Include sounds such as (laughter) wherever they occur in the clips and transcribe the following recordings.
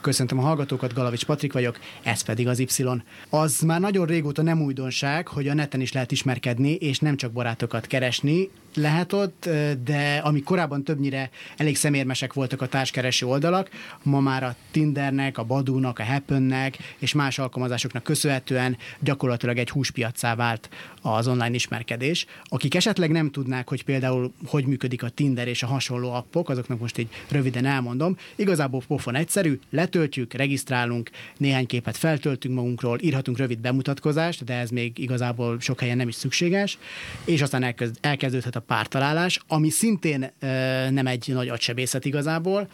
Köszöntöm a hallgatókat, Galavics Patrik vagyok, ez pedig az Y. Az már nagyon régóta nem újdonság, hogy a neten is lehet ismerkedni, és nem csak barátokat keresni, lehet ott, de ami korábban többnyire elég szemérmesek voltak a társkereső oldalak, ma már a Tindernek, a Badúnak, a Happennek és más alkalmazásoknak köszönhetően gyakorlatilag egy húspiacá vált az online ismerkedés. Akik esetleg nem tudnák, hogy például hogy működik a Tinder és a hasonló appok, azoknak most így röviden elmondom. Igazából pofon egyszerű, letöltjük, regisztrálunk, néhány képet feltöltünk magunkról, írhatunk rövid bemutatkozást, de ez még igazából sok helyen nem is szükséges, és aztán elkezdődhet a pártalálás, ami szintén nem egy nagy agysebészet igazából,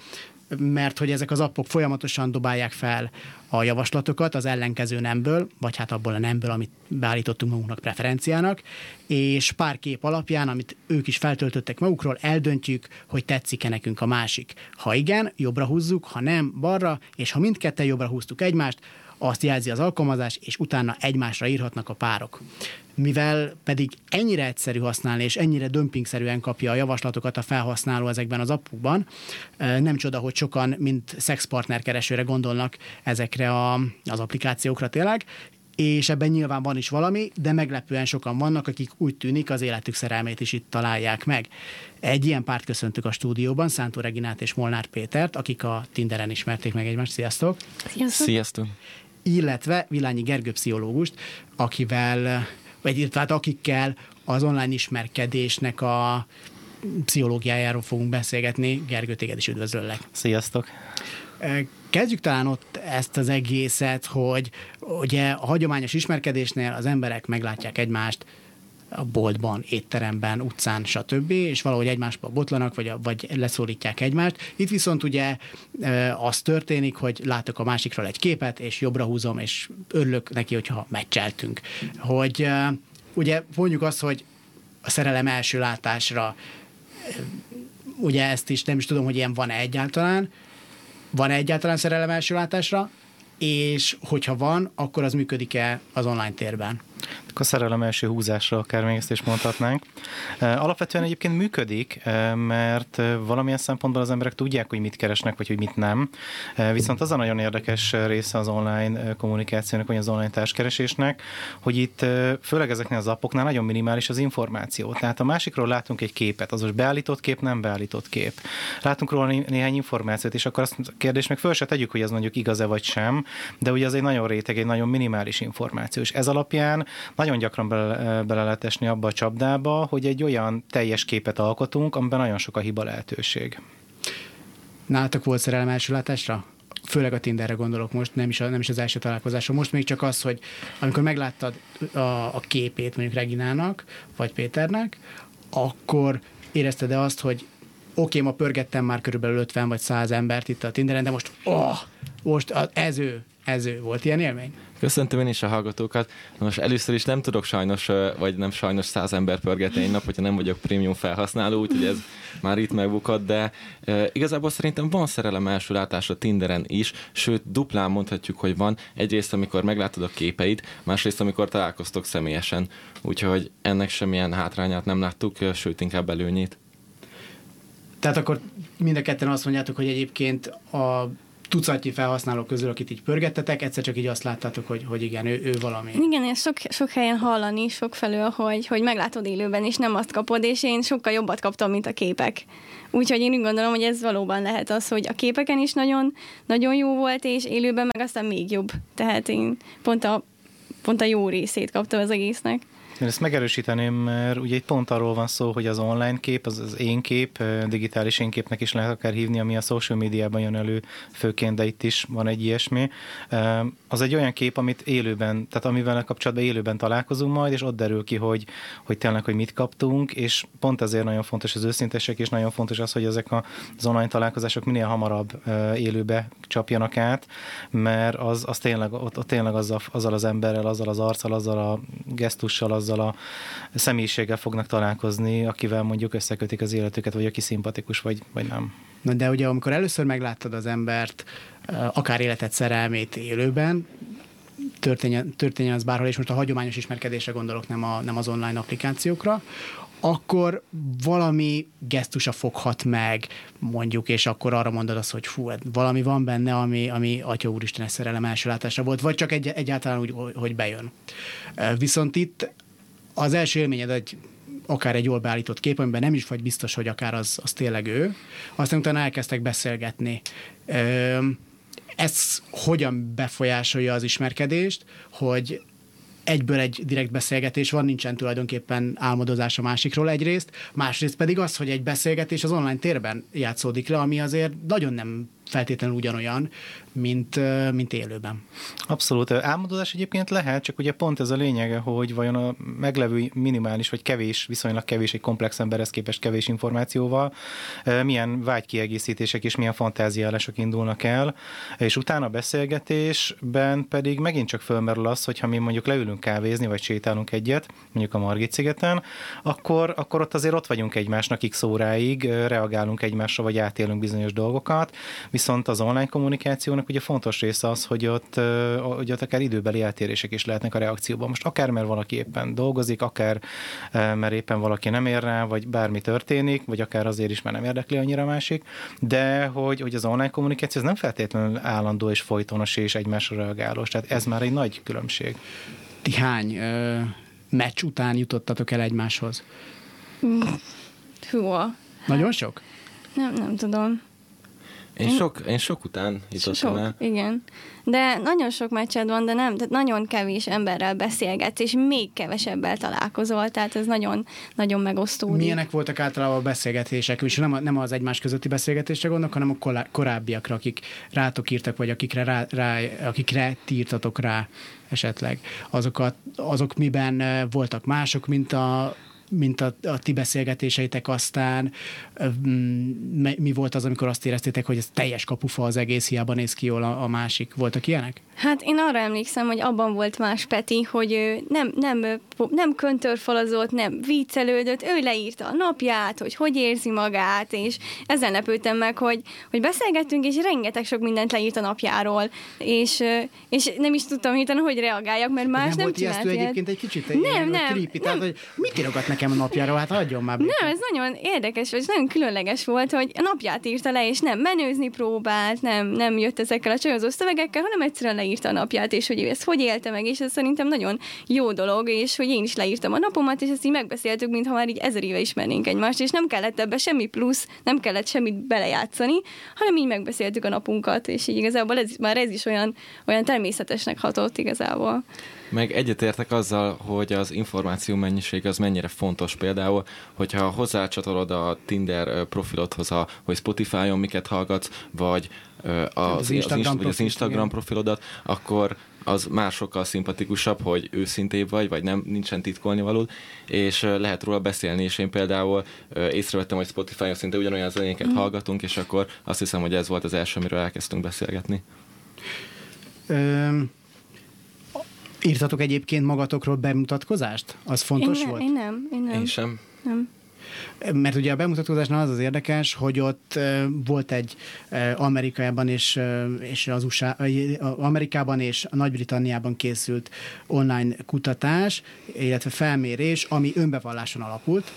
mert hogy ezek az appok folyamatosan dobálják fel a javaslatokat az ellenkező nemből, vagy hát abból a nemből, amit beállítottunk magunknak preferenciának, és pár kép alapján, amit ők is feltöltöttek magukról, eldöntjük, hogy tetszik-e nekünk a másik. Ha igen, jobbra húzzuk, ha nem, balra, és ha mindketten jobbra húztuk egymást, azt jelzi az alkalmazás, és utána egymásra írhatnak a párok. Mivel pedig ennyire egyszerű használni, és ennyire dömpingszerűen kapja a javaslatokat a felhasználó ezekben az appukban, nem csoda, hogy sokan, mint szexpartner keresőre gondolnak ezekre a, az applikációkra tényleg, és ebben nyilván van is valami, de meglepően sokan vannak, akik úgy tűnik az életük szerelmét is itt találják meg. Egy ilyen párt köszöntük a stúdióban, Szántó Reginát és Molnár Pétert, akik a Tinderen ismerték meg egymást. Sziasztok! Sziasztok! Sziasztok illetve Vilányi Gergő pszichológust, akivel, vagy hát akikkel az online ismerkedésnek a pszichológiájáról fogunk beszélgetni. Gergő, téged is üdvözöllek. Sziasztok! Kezdjük talán ott ezt az egészet, hogy ugye a hagyományos ismerkedésnél az emberek meglátják egymást, a boltban, étteremben, utcán, stb., és valahogy egymásba botlanak, vagy, vagy leszólítják egymást. Itt viszont ugye az történik, hogy látok a másikról egy képet, és jobbra húzom, és örülök neki, hogyha meccseltünk. Hogy ugye mondjuk azt, hogy a szerelem első látásra, ugye ezt is nem is tudom, hogy ilyen van-e egyáltalán, van-e egyáltalán szerelem első látásra, és hogyha van, akkor az működik-e az online térben? a szerelem első húzásra akár még ezt is mondhatnánk. Alapvetően egyébként működik, mert valamilyen szempontból az emberek tudják, hogy mit keresnek, vagy hogy mit nem. Viszont az a nagyon érdekes része az online kommunikációnak, vagy az online társkeresésnek, hogy itt főleg ezeknél az appoknál nagyon minimális az információ. Tehát a másikról látunk egy képet, az most beállított kép, nem beállított kép. Látunk róla néhány információt, és akkor azt a kérdést meg föl se tegyük, hogy az mondjuk igaz-e vagy sem, de ugye az egy nagyon réteg, egy nagyon minimális információ. És ez alapján nagyon gyakran bele, bele lehet esni abba a csapdába, hogy egy olyan teljes képet alkotunk, amiben nagyon sok a hiba lehetőség. Nálatok volt szerelem első látásra? Főleg a Tinderre gondolok most, nem is, a, nem is az első találkozásra. Most még csak az, hogy amikor megláttad a, a képét mondjuk Reginának, vagy Péternek, akkor érezted-e azt, hogy oké, okay, ma pörgettem már körülbelül 50 vagy 100 embert itt a Tinderen, de most, oh, most ez ő, ez ő. Volt ilyen élmény? Köszöntöm én is a hallgatókat. Most először is nem tudok sajnos, vagy nem sajnos száz ember pörgetni egy nap, hogyha nem vagyok prémium felhasználó, úgyhogy ez már itt megbukott, de e, igazából szerintem van szerelem első látásra Tinderen is, sőt duplán mondhatjuk, hogy van. Egyrészt, amikor meglátod a képeid, másrészt, amikor találkoztok személyesen. Úgyhogy ennek semmilyen hátrányát nem láttuk, sőt inkább előnyét. Tehát akkor mind a ketten azt mondjátok, hogy egyébként a tucatnyi felhasználók közül, akit így pörgettetek, egyszer csak így azt láttátok, hogy, hogy igen, ő, ő valami. Igen, és sok, sok helyen hallani, sok felől, hogy, hogy meglátod élőben, és nem azt kapod, és én sokkal jobbat kaptam, mint a képek. Úgyhogy én úgy gondolom, hogy ez valóban lehet az, hogy a képeken is nagyon, nagyon jó volt, és élőben meg aztán még jobb. Tehát én pont a, pont a jó részét kaptam az egésznek. Én ezt megerősíteném, mert ugye itt pont arról van szó, hogy az online kép, az az én kép, digitális én képnek is lehet akár hívni, ami a social médiában jön elő főként, de itt is van egy ilyesmi. Az egy olyan kép, amit élőben, tehát amivel kapcsolatban élőben találkozunk majd, és ott derül ki, hogy, hogy tényleg, hogy mit kaptunk, és pont ezért nagyon fontos az őszintesek, és nagyon fontos az, hogy ezek az online találkozások minél hamarabb élőbe csapjanak át, mert az, az tényleg, ott, ott tényleg azzal, azzal az emberrel, azzal az arccal, azzal a gesztussal, azzal a személyiséggel fognak találkozni, akivel mondjuk összekötik az életüket, vagy aki szimpatikus, vagy, vagy nem. Na de ugye amikor először megláttad az embert, akár életet szerelmét élőben, történjen, történjen az bárhol, és most a hagyományos ismerkedésre gondolok, nem, a, nem az online applikációkra, akkor valami gesztusa foghat meg, mondjuk, és akkor arra mondod azt, hogy fú, hát valami van benne, ami, ami Atya Úristen szerelem első látásra volt, vagy csak egy, egyáltalán úgy, hogy bejön. Viszont itt az első élményed egy akár egy jól beállított kép, amiben nem is vagy biztos, hogy akár az, az tényleg ő. Aztán utána elkezdtek beszélgetni. Ez hogyan befolyásolja az ismerkedést, hogy egyből egy direkt beszélgetés van, nincsen tulajdonképpen álmodozás a másikról egyrészt, másrészt pedig az, hogy egy beszélgetés az online térben játszódik le, ami azért nagyon nem feltétlenül ugyanolyan, mint, mint élőben. Abszolút. Álmodozás egyébként lehet, csak ugye pont ez a lényege, hogy vajon a meglevő minimális vagy kevés, viszonylag kevés egy komplex emberhez képest kevés információval milyen vágykiegészítések és milyen fantáziálások indulnak el, és utána a beszélgetésben pedig megint csak fölmerül az, hogy ha mi mondjuk leülünk kávézni, vagy sétálunk egyet, mondjuk a Margit szigeten, akkor, akkor ott azért ott vagyunk egymásnak x óráig, reagálunk egymásra, vagy átélünk bizonyos dolgokat, viszont az online kommunikációnak ugye fontos része az, hogy ott, hogy ott akár időbeli eltérések is lehetnek a reakcióban. Most akár mert valaki éppen dolgozik, akár mert éppen valaki nem ér rá, vagy bármi történik, vagy akár azért is, mert nem érdekli annyira a másik, de hogy, hogy az online kommunikáció ez nem feltétlenül állandó és folytonos és egymásra reagálós, tehát ez már egy nagy különbség. Ti hány ö, meccs után jutottatok el egymáshoz? Hú. Nagyon sok? Nem, nem tudom. Én sok, én sok után jutottam sok, el. igen. De nagyon sok meccsed van, de nem, tehát nagyon kevés emberrel beszélgetsz, és még kevesebbel találkozol, tehát ez nagyon, nagyon megosztó. Milyenek voltak általában a beszélgetések, és nem, a, nem az egymás közötti beszélgetésre gondolok, hanem a korábbiakra, akik rátok írtak, vagy akikre, rá, rá, akikre tírtatok rá esetleg. Azokat, azok miben voltak mások, mint a mint a, a ti beszélgetéseitek aztán, mi volt az, amikor azt éreztétek, hogy ez teljes kapufa az egész, hiába néz ki jól a, a másik. Voltak ilyenek? Hát én arra emlékszem, hogy abban volt más Peti, hogy ő nem, nem, nem köntörfalazott, nem viccelődött, ő leírta a napját, hogy hogy érzi magát, és ezen lepődtem meg, hogy, hogy beszélgettünk, és rengeteg sok mindent leírt a napjáról, és, és nem is tudtam hirtelen, hogy reagáljak, mert más nem, nem volt csinált ilyet. egyébként egy kicsit nem, ilyen, nem, creepy, nem. Tehát, hogy mit írogat nekem a napjáról, hát hagyjon már. Békén. Nem, ez nagyon érdekes, és nagyon különleges volt, hogy a napját írta le, és nem menőzni próbált, nem, nem jött ezekkel a csajozó szövegekkel, hanem egyszerűen leírta a napját, és hogy ő ezt hogy élte meg, és ez szerintem nagyon jó dolog, és hogy én is leírtam a napomat, és ezt így megbeszéltük, mintha már így ezer éve ismernénk egymást, és nem kellett ebbe semmi plusz, nem kellett semmit belejátszani, hanem így megbeszéltük a napunkat, és így igazából ez, már ez is olyan, olyan természetesnek hatott igazából. Meg egyetértek azzal, hogy az információ mennyiség az mennyire fontos. Például, hogyha hozzácsatolod a Tinder profilodhoz, a, hogy Spotify-on miket hallgatsz, vagy az, az, Instagram, az, az Instagram profilodat, akkor az már sokkal szimpatikusabb, hogy őszintébb vagy, vagy nem nincsen titkolni valód, és lehet róla beszélni, és én például észrevettem, hogy Spotify-on szinte ugyanolyan zenéket mm. hallgatunk, és akkor azt hiszem, hogy ez volt az első, amiről elkezdtünk beszélgetni. Um Írtatok egyébként magatokról bemutatkozást? Az fontos én ne, volt? Én nem, én nem. Én sem. Nem. Mert ugye a bemutatkozásnál az az érdekes, hogy ott volt egy Amerikában és, és az USA, Amerikában és Nagy-Britanniában készült online kutatás, illetve felmérés, ami önbevalláson alapult,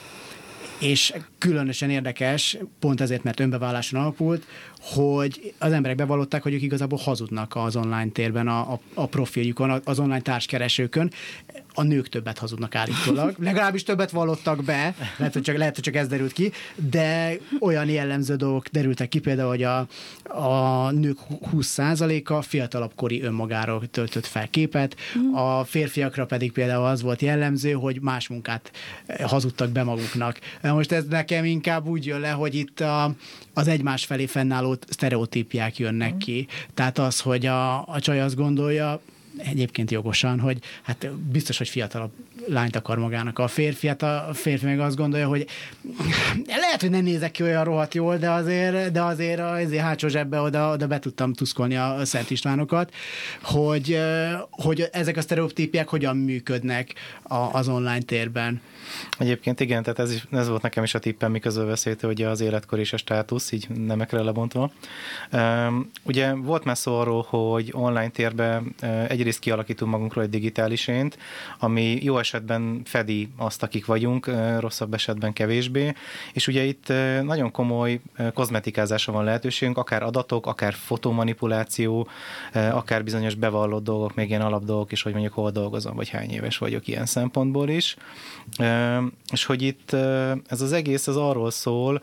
és különösen érdekes, pont ezért, mert önbevalláson alapult, hogy az emberek bevallották, hogy ők igazából hazudnak az online térben, a, a, a profiljukon, az online társkeresőkön, a nők többet hazudnak állítólag. (laughs) Legalábbis többet vallottak be, lehet, hogy csak, lehet, hogy csak ez derült ki, de olyan jellemző dolgok derültek ki, például, hogy a, a nők 20%-a fiatalabb kori önmagáról töltött fel képet, a férfiakra pedig például az volt jellemző, hogy más munkát hazudtak be maguknak. Most ez nekem inkább úgy jön le, hogy itt a, az egymás felé fennálló sztereotípiák jönnek ki. Tehát az, hogy a, a csaj azt gondolja, egyébként jogosan, hogy hát biztos, hogy fiatalabb lányt akar magának a férfi, hát a férfi meg azt gondolja, hogy lehet, hogy nem nézek ki olyan rohadt jól, de azért, de azért a azért hátsó zsebbe oda, oda be tudtam tuszkolni a Szent Istvánokat, hogy, hogy ezek a sztereotípiák hogyan működnek az online térben. Egyébként igen, tehát ez, is, ez volt nekem is a tippem, miközben beszélt, hogy az életkor és a státusz, így nemekre lebontva. Ugye volt már szó arról, hogy online térben egyrészt kialakítunk magunkról egy digitális ént, ami jó esetben fedi azt, akik vagyunk, rosszabb esetben kevésbé, és ugye itt nagyon komoly kozmetikázásra van lehetőségünk, akár adatok, akár fotomanipuláció, akár bizonyos bevallott dolgok, még ilyen alapdolgok is, hogy mondjuk hol dolgozom, vagy hány éves vagyok ilyen szempontból is. És hogy itt ez az egész az arról szól,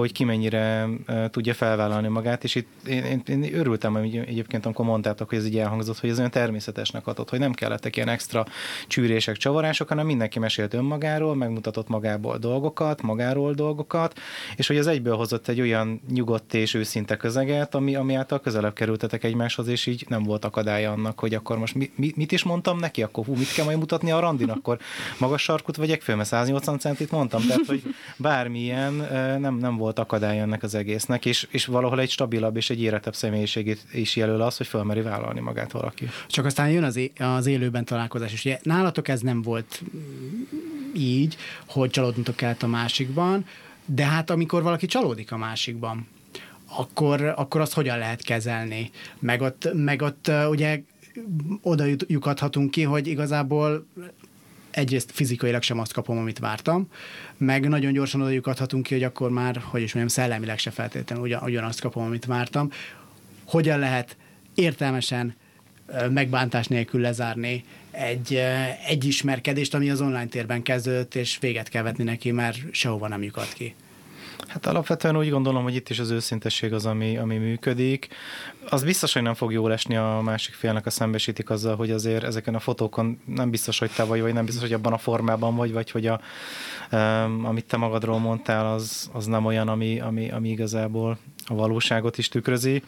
hogy ki mennyire tudja felvállalni magát, és itt én, én, én örültem, hogy egyébként amikor mondtátok, hogy ez így elhangzott, hogy ez olyan természetesnek adott, hogy nem kellettek ilyen extra csűrések, csavarások, hanem mindenki mesélt önmagáról, megmutatott magából dolgokat, magáról dolgokat, és hogy ez egyből hozott egy olyan nyugodt és őszinte közeget, ami, ami által közelebb kerültetek egymáshoz, és így nem volt akadálya annak, hogy akkor most mi, mi, mit is mondtam neki, akkor hú, mit kell majd mutatni a randin, akkor magas sarkut vegyek föl, mert 180 centit mondtam, tehát hogy bármilyen nem, nem volt volt akadály ennek az egésznek, és, és valahol egy stabilabb és egy éretebb személyiségét is jelöl az, hogy fölmeri vállalni magát valaki. Csak aztán jön az, é- az élőben találkozás, és ugye nálatok ez nem volt így, hogy csalódnotok kellett a másikban, de hát amikor valaki csalódik a másikban, akkor, akkor azt hogyan lehet kezelni? Meg ott, meg ott ugye oda lyukadhatunk ki, hogy igazából egyrészt fizikailag sem azt kapom, amit vártam, meg nagyon gyorsan oda lyukadhatunk ki, hogy akkor már, hogy is mondjam, szellemileg se feltétlenül ugyan, ugyanazt kapom, amit vártam. Hogyan lehet értelmesen megbántás nélkül lezárni egy, egy ismerkedést, ami az online térben kezdődött, és véget kell vetni neki, mert sehova nem lyukad ki. Hát alapvetően úgy gondolom, hogy itt is az őszintesség az, ami, ami működik. Az biztos, hogy nem fog jól esni a másik félnek, a szembesítik azzal, hogy azért ezeken a fotókon nem biztos, hogy te vagy, vagy nem biztos, hogy abban a formában vagy, vagy hogy a, um, amit te magadról mondtál, az, az nem olyan, ami, ami, ami igazából a valóságot is tükrözi.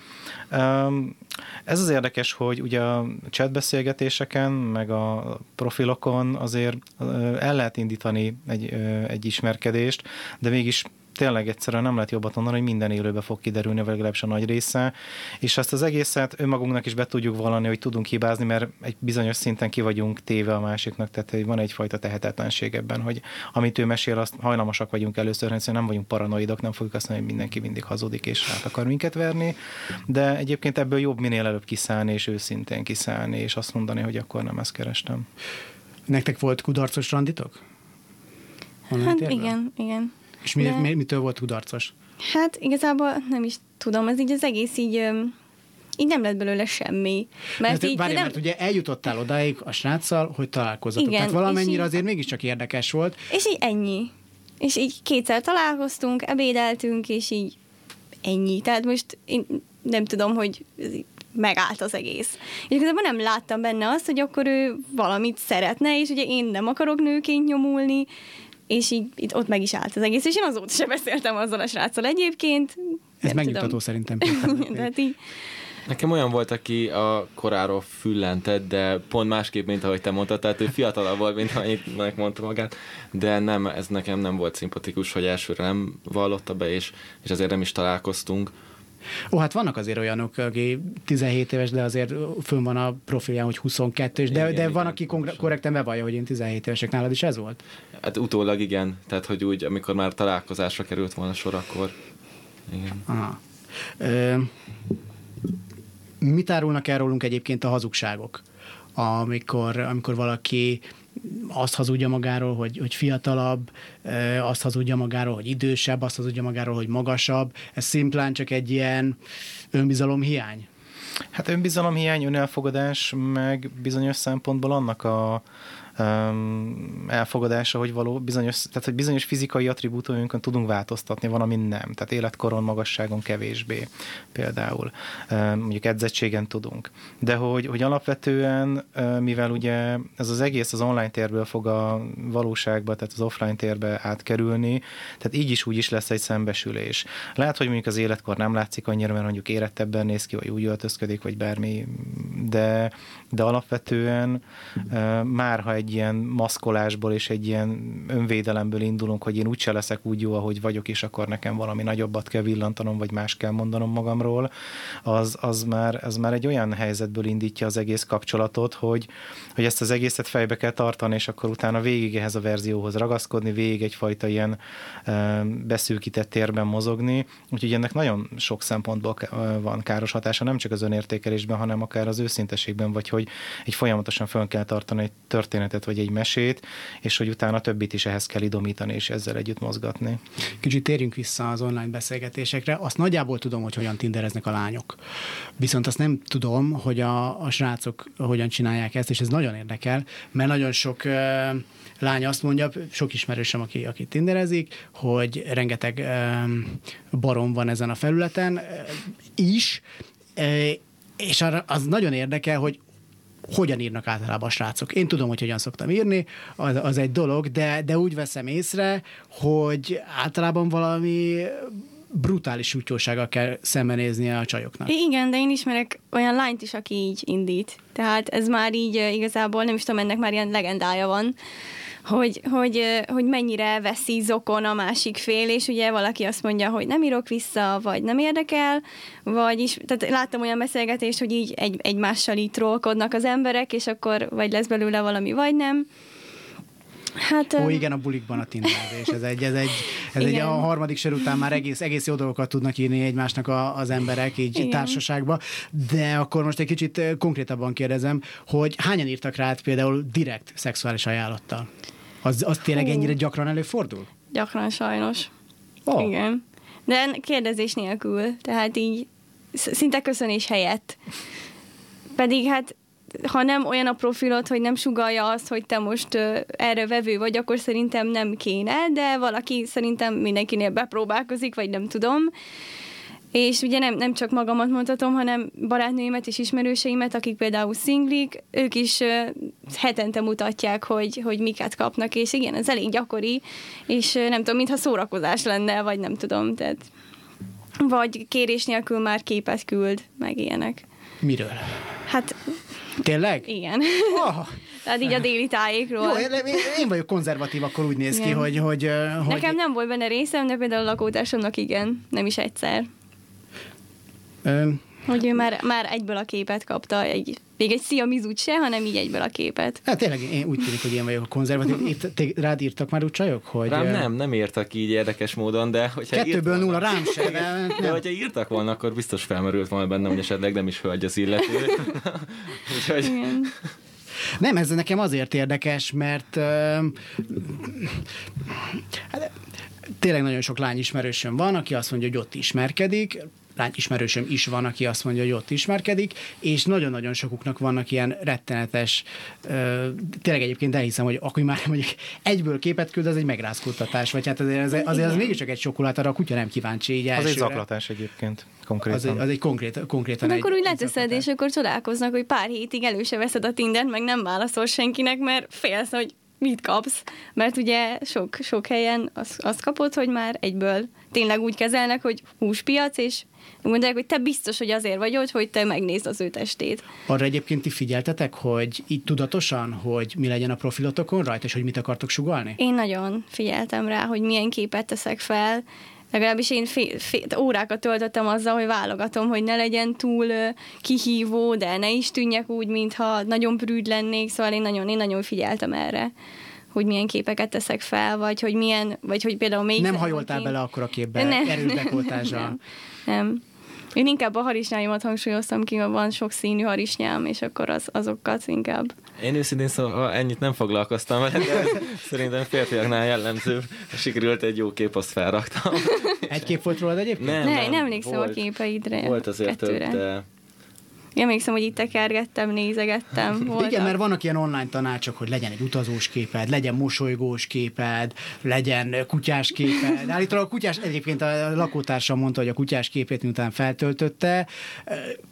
Ez az érdekes, hogy ugye a chatbeszélgetéseken, meg a profilokon azért el lehet indítani egy, egy ismerkedést, de mégis tényleg egyszerűen nem lehet jobbat mondani, hogy minden élőbe fog kiderülni, vagy legalábbis a nagy része, és ezt az egészet önmagunknak is be tudjuk vallani, hogy tudunk hibázni, mert egy bizonyos szinten ki vagyunk téve a másiknak, tehát van egyfajta tehetetlenség ebben, hogy amit ő mesél, azt hajlamosak vagyunk először, hiszen nem vagyunk paranoidok, nem fogjuk azt mondani, hogy mindenki mindig hazudik és át akar minket verni, de egyébként ebből jobb minél előbb kiszállni és őszintén kiszállni, és azt mondani, hogy akkor nem ezt kerestem. Nektek volt kudarcos randitok? Honnan hát igen, igen. És mi, De... mi, mitől volt kudarcos? Hát igazából nem is tudom, ez így az egész így így nem lett belőle semmi. Mert, hát, így, várj, nem... mert ugye eljutottál odáig a sráccal, hogy találkozatok. Igen, Tehát valamennyire azért így... mégiscsak érdekes volt. És így ennyi. És így kétszer találkoztunk, ebédeltünk, és így ennyi. Tehát most én nem tudom, hogy megállt az egész. És igazából nem láttam benne azt, hogy akkor ő valamit szeretne, és ugye én nem akarok nőként nyomulni, és így itt, ott meg is állt az egész, és én azóta sem beszéltem azzal a sráccal egyébként. Ez megnyugtató szerintem. (laughs) Tehát így, Nekem olyan volt, aki a koráról füllentett, de pont másképp, mint ahogy te mondtad, tehát ő fiatalabb volt, mint amennyit megmondta magát, de nem, ez nekem nem volt szimpatikus, hogy elsőre nem vallotta be, és, és azért nem is találkoztunk. Ó, hát vannak azért olyanok, aki 17 éves, de azért fönn van a profilján, hogy 22 és de, igen, de igen, van, aki korrekten bevallja, hogy én 17 évesek nálad is ez volt? Hát utólag igen, tehát hogy úgy, amikor már találkozásra került volna sor, akkor igen. Aha. Ö, mit árulnak el rólunk egyébként a hazugságok? Amikor, amikor valaki azt hazudja magáról, hogy, hogy fiatalabb, azt hazudja magáról, hogy idősebb, azt hazudja magáról, hogy magasabb. Ez szimplán csak egy ilyen önbizalom hiány? Hát önbizalom hiány, önelfogadás, meg bizonyos szempontból annak a um, elfogadása, hogy való bizonyos, tehát hogy bizonyos fizikai attribútumokon tudunk változtatni, van, amin nem. Tehát életkoron, magasságon kevésbé például. Mondjuk edzettségen tudunk. De hogy, hogy alapvetően, mivel ugye ez az egész az online térből fog a valóságba, tehát az offline térbe átkerülni, tehát így is úgy is lesz egy szembesülés. Lehet, hogy mondjuk az életkor nem látszik annyira, mert mondjuk érettebben néz ki, vagy úgy öltözködik, vagy bármi, de, de alapvetően már ha egy ilyen maszkolásból és egy ilyen önvédelemből indulunk, hogy én úgyse leszek úgy jó, ahogy vagyok, és akkor nekem valami nagyobbat kell villantanom, vagy más kell mondanom magamról, az, az, már, az már egy olyan helyzetből indítja az egész kapcsolatot, hogy, hogy ezt az egészet fejbe kell tartani, és akkor utána végig ehhez a verzióhoz ragaszkodni, végig egyfajta ilyen beszűkített térben mozogni, úgyhogy ennek nagyon sok szempontból van káros hatása, nem csak az önértékelésben, hanem akár az őszinteségben, vagy hogy egy folyamatosan föl kell tartani egy történetet, vagy egy mesét, és hogy utána többit is ehhez kell idomítani, és ezzel együtt mozgatni. Kicsit térjünk vissza az online beszélgetésekre. Azt nagyjából tudom, hogy hogyan tindereznek a lányok. Viszont azt nem tudom, hogy a, a srácok hogyan csinálják ezt, és ez nagyon érdekel, mert nagyon sok uh, lány azt mondja, sok ismerősöm, aki, aki tinderezik, hogy rengeteg um, barom van ezen a felületen is, és arra az nagyon érdekel, hogy hogyan írnak általában a srácok. Én tudom, hogy hogyan szoktam írni, az, az egy dolog, de, de úgy veszem észre, hogy általában valami brutális útjósággal kell szembenéznie a csajoknak. Igen, de én ismerek olyan lányt is, aki így indít. Tehát ez már így igazából, nem is tudom, ennek már ilyen legendája van, hogy, hogy, hogy mennyire veszi zokon a másik fél, és ugye valaki azt mondja, hogy nem írok vissza, vagy nem érdekel, vagy is, tehát láttam olyan beszélgetést, hogy így egy, egymással így trollkodnak az emberek, és akkor vagy lesz belőle valami, vagy nem. Hát, Ó, igen, a bulikban a tinderezés. Ez egy, ez egy, ez egy a harmadik sor után már egész, egész jó dolgokat tudnak írni egymásnak a, az emberek így igen. társaságba. De akkor most egy kicsit konkrétabban kérdezem, hogy hányan írtak rá például direkt szexuális ajánlattal? Az, az tényleg ennyire gyakran előfordul? Gyakran sajnos. Oh. Igen. De kérdezés nélkül, tehát így szinte köszönés helyett. Pedig hát ha nem olyan a profilod, hogy nem sugalja azt, hogy te most uh, erre vevő vagy, akkor szerintem nem kéne, de valaki szerintem mindenkinél bepróbálkozik, vagy nem tudom. És ugye nem, nem csak magamat mondhatom, hanem barátnőimet és ismerőseimet, akik például szinglik, ők is uh, hetente mutatják, hogy, hogy miket kapnak, és igen, ez elég gyakori, és uh, nem tudom, mintha szórakozás lenne, vagy nem tudom, tehát vagy kérés nélkül már képet küld, meg ilyenek. Miről? Hát Tényleg? Igen. Oh. (laughs) Tehát így a déli tájékról. Jó, én, én vagyok konzervatív, akkor úgy néz igen. ki, hogy, hogy, hogy... Nekem nem volt benne részem, de például a lakótársamnak igen, nem is egyszer. Hogy ő már, már egyből a képet kapta, egy, még egy szia mizut se, hanem így egyből a képet. Hát tényleg én úgy tűnik, hogy én vagyok a konzervatív. Itt, rád írtak már úgy csajok? Hogy, rám nem, nem írtak így érdekes módon, de hogyha Kettőből nulla, rám se. De, nem. (laughs) de hogyha írtak volna, akkor biztos felmerült volna bennem, hogy esetleg nem is hölgy az illető. (laughs) Úgyhogy... Igen. Nem, ez nekem azért érdekes, mert uh, tényleg nagyon sok lány ismerősöm van, aki azt mondja, hogy ott ismerkedik, lány ismerősöm is van, aki azt mondja, hogy ott ismerkedik, és nagyon-nagyon sokuknak vannak ilyen rettenetes, ö, tényleg egyébként elhiszem, hogy akkor már mondjuk egyből képet küld, az egy megrázkódtatás, vagy hát azért, azért, azért az mégiscsak egy csokolát, arra a kutya nem kíváncsi így elsőre. Az egy zaklatás egyébként, konkrétan. Az egy, az egy konkrét, konkrétan De egy, akkor úgy leteszed, és akkor csodálkoznak, hogy pár hétig elő se veszed a Tindert, meg nem válaszol senkinek, mert félsz, hogy mit kapsz, mert ugye sok, sok helyen azt, azt kapod, hogy már egyből tényleg úgy kezelnek, hogy húspiac, és mondják, hogy te biztos, hogy azért vagy ott, hogy te megnézd az ő testét. Arra egyébként ti figyeltetek, hogy így tudatosan, hogy mi legyen a profilotokon rajta, és hogy mit akartok sugalni? Én nagyon figyeltem rá, hogy milyen képet teszek fel, legalábbis én fél, fél, órákat töltöttem azzal, hogy válogatom, hogy ne legyen túl kihívó, de ne is tűnjek úgy, mintha nagyon prűd lennék, szóval én nagyon, én nagyon figyeltem erre hogy milyen képeket teszek fel, vagy hogy milyen, vagy hogy például még... Nem hajoltál bele akkor a képbe, nem, erődekoltázsal. Nem, nem. Én inkább a harisnyáimat hangsúlyoztam ki, mert van sok színű harisnyám, és akkor az, azokat inkább. Én őszintén szóval ennyit nem foglalkoztam vele, de szerintem férfiaknál jellemző. Sikerült egy jó kép, azt felraktam. Egy kép volt rólad egyébként? Nem, nem, nem emlékszem volt, a képeidre. Volt azért kettőre. több, de Emlékszem, hogy itt tekergettem, nézegettem. (laughs) Voltak. Igen, mert vannak ilyen online tanácsok, hogy legyen egy utazós képed, legyen mosolygós képed, legyen kutyás képed. Állítólag a kutyás, egyébként a lakótársam mondta, hogy a kutyás képét miután feltöltötte,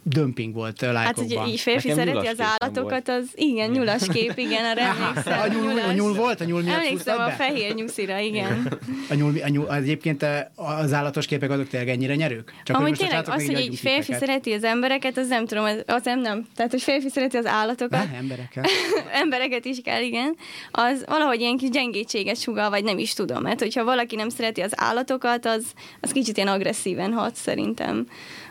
dömping volt Hát, lájkokban. hogy így férfi Nekem szereti az állatokat, az igen, nyulas kép, igen, arra emlékszem. A nyúl, a nyúl volt? A nyúl miatt Emlékszem a be? fehér nyuszira, igen. A nyúl, a nyúl, egyébként az állatos képek azok tényleg ennyire nyerők? Csak Amúgy tényleg az, hogy így férfi szereti az embereket, az nem tudom, az, az nem, nem. Tehát, hogy férfi szereti az állatokat, Ne, emberekkel. (laughs) embereket is kell, igen, az valahogy ilyen kis gyengétséget sugal, vagy nem is tudom, mert hogyha valaki nem szereti az állatokat, az, az kicsit ilyen agresszíven hat szerintem.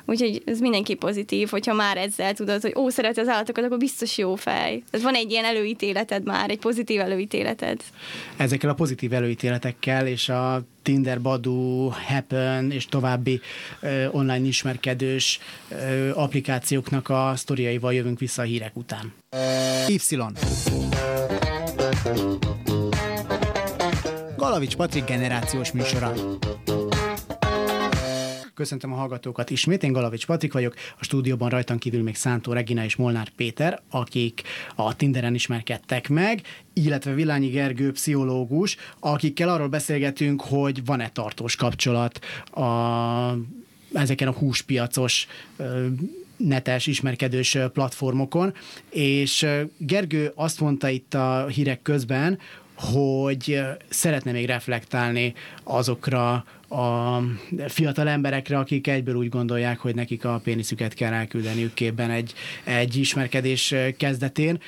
Úgyhogy ez mindenki pozitív, hogyha már ezzel tudod, hogy ó, szereti az állatokat, akkor biztos jó fej. Tehát van egy ilyen előítéleted már, egy pozitív előítéleted. Ezekkel a pozitív előítéletekkel és a Tinder, Badoo, Happen és további ö, online ismerkedős ö, applikációknak a sztoriaival jövünk vissza a hírek után. Y. Galavics Patrik generációs műsora. Köszöntöm a hallgatókat ismét, én Galavics Patrik vagyok, a stúdióban rajtam kívül még Szántó Regina és Molnár Péter, akik a Tinderen ismerkedtek meg, illetve Vilányi Gergő, pszichológus, akikkel arról beszélgetünk, hogy van-e tartós kapcsolat a, ezeken a húspiacos netes ismerkedős platformokon, és Gergő azt mondta itt a hírek közben, hogy szeretne még reflektálni azokra a fiatal emberekre, akik egyből úgy gondolják, hogy nekik a péniszüket kell elküldeniük képben egy, egy ismerkedés kezdetén.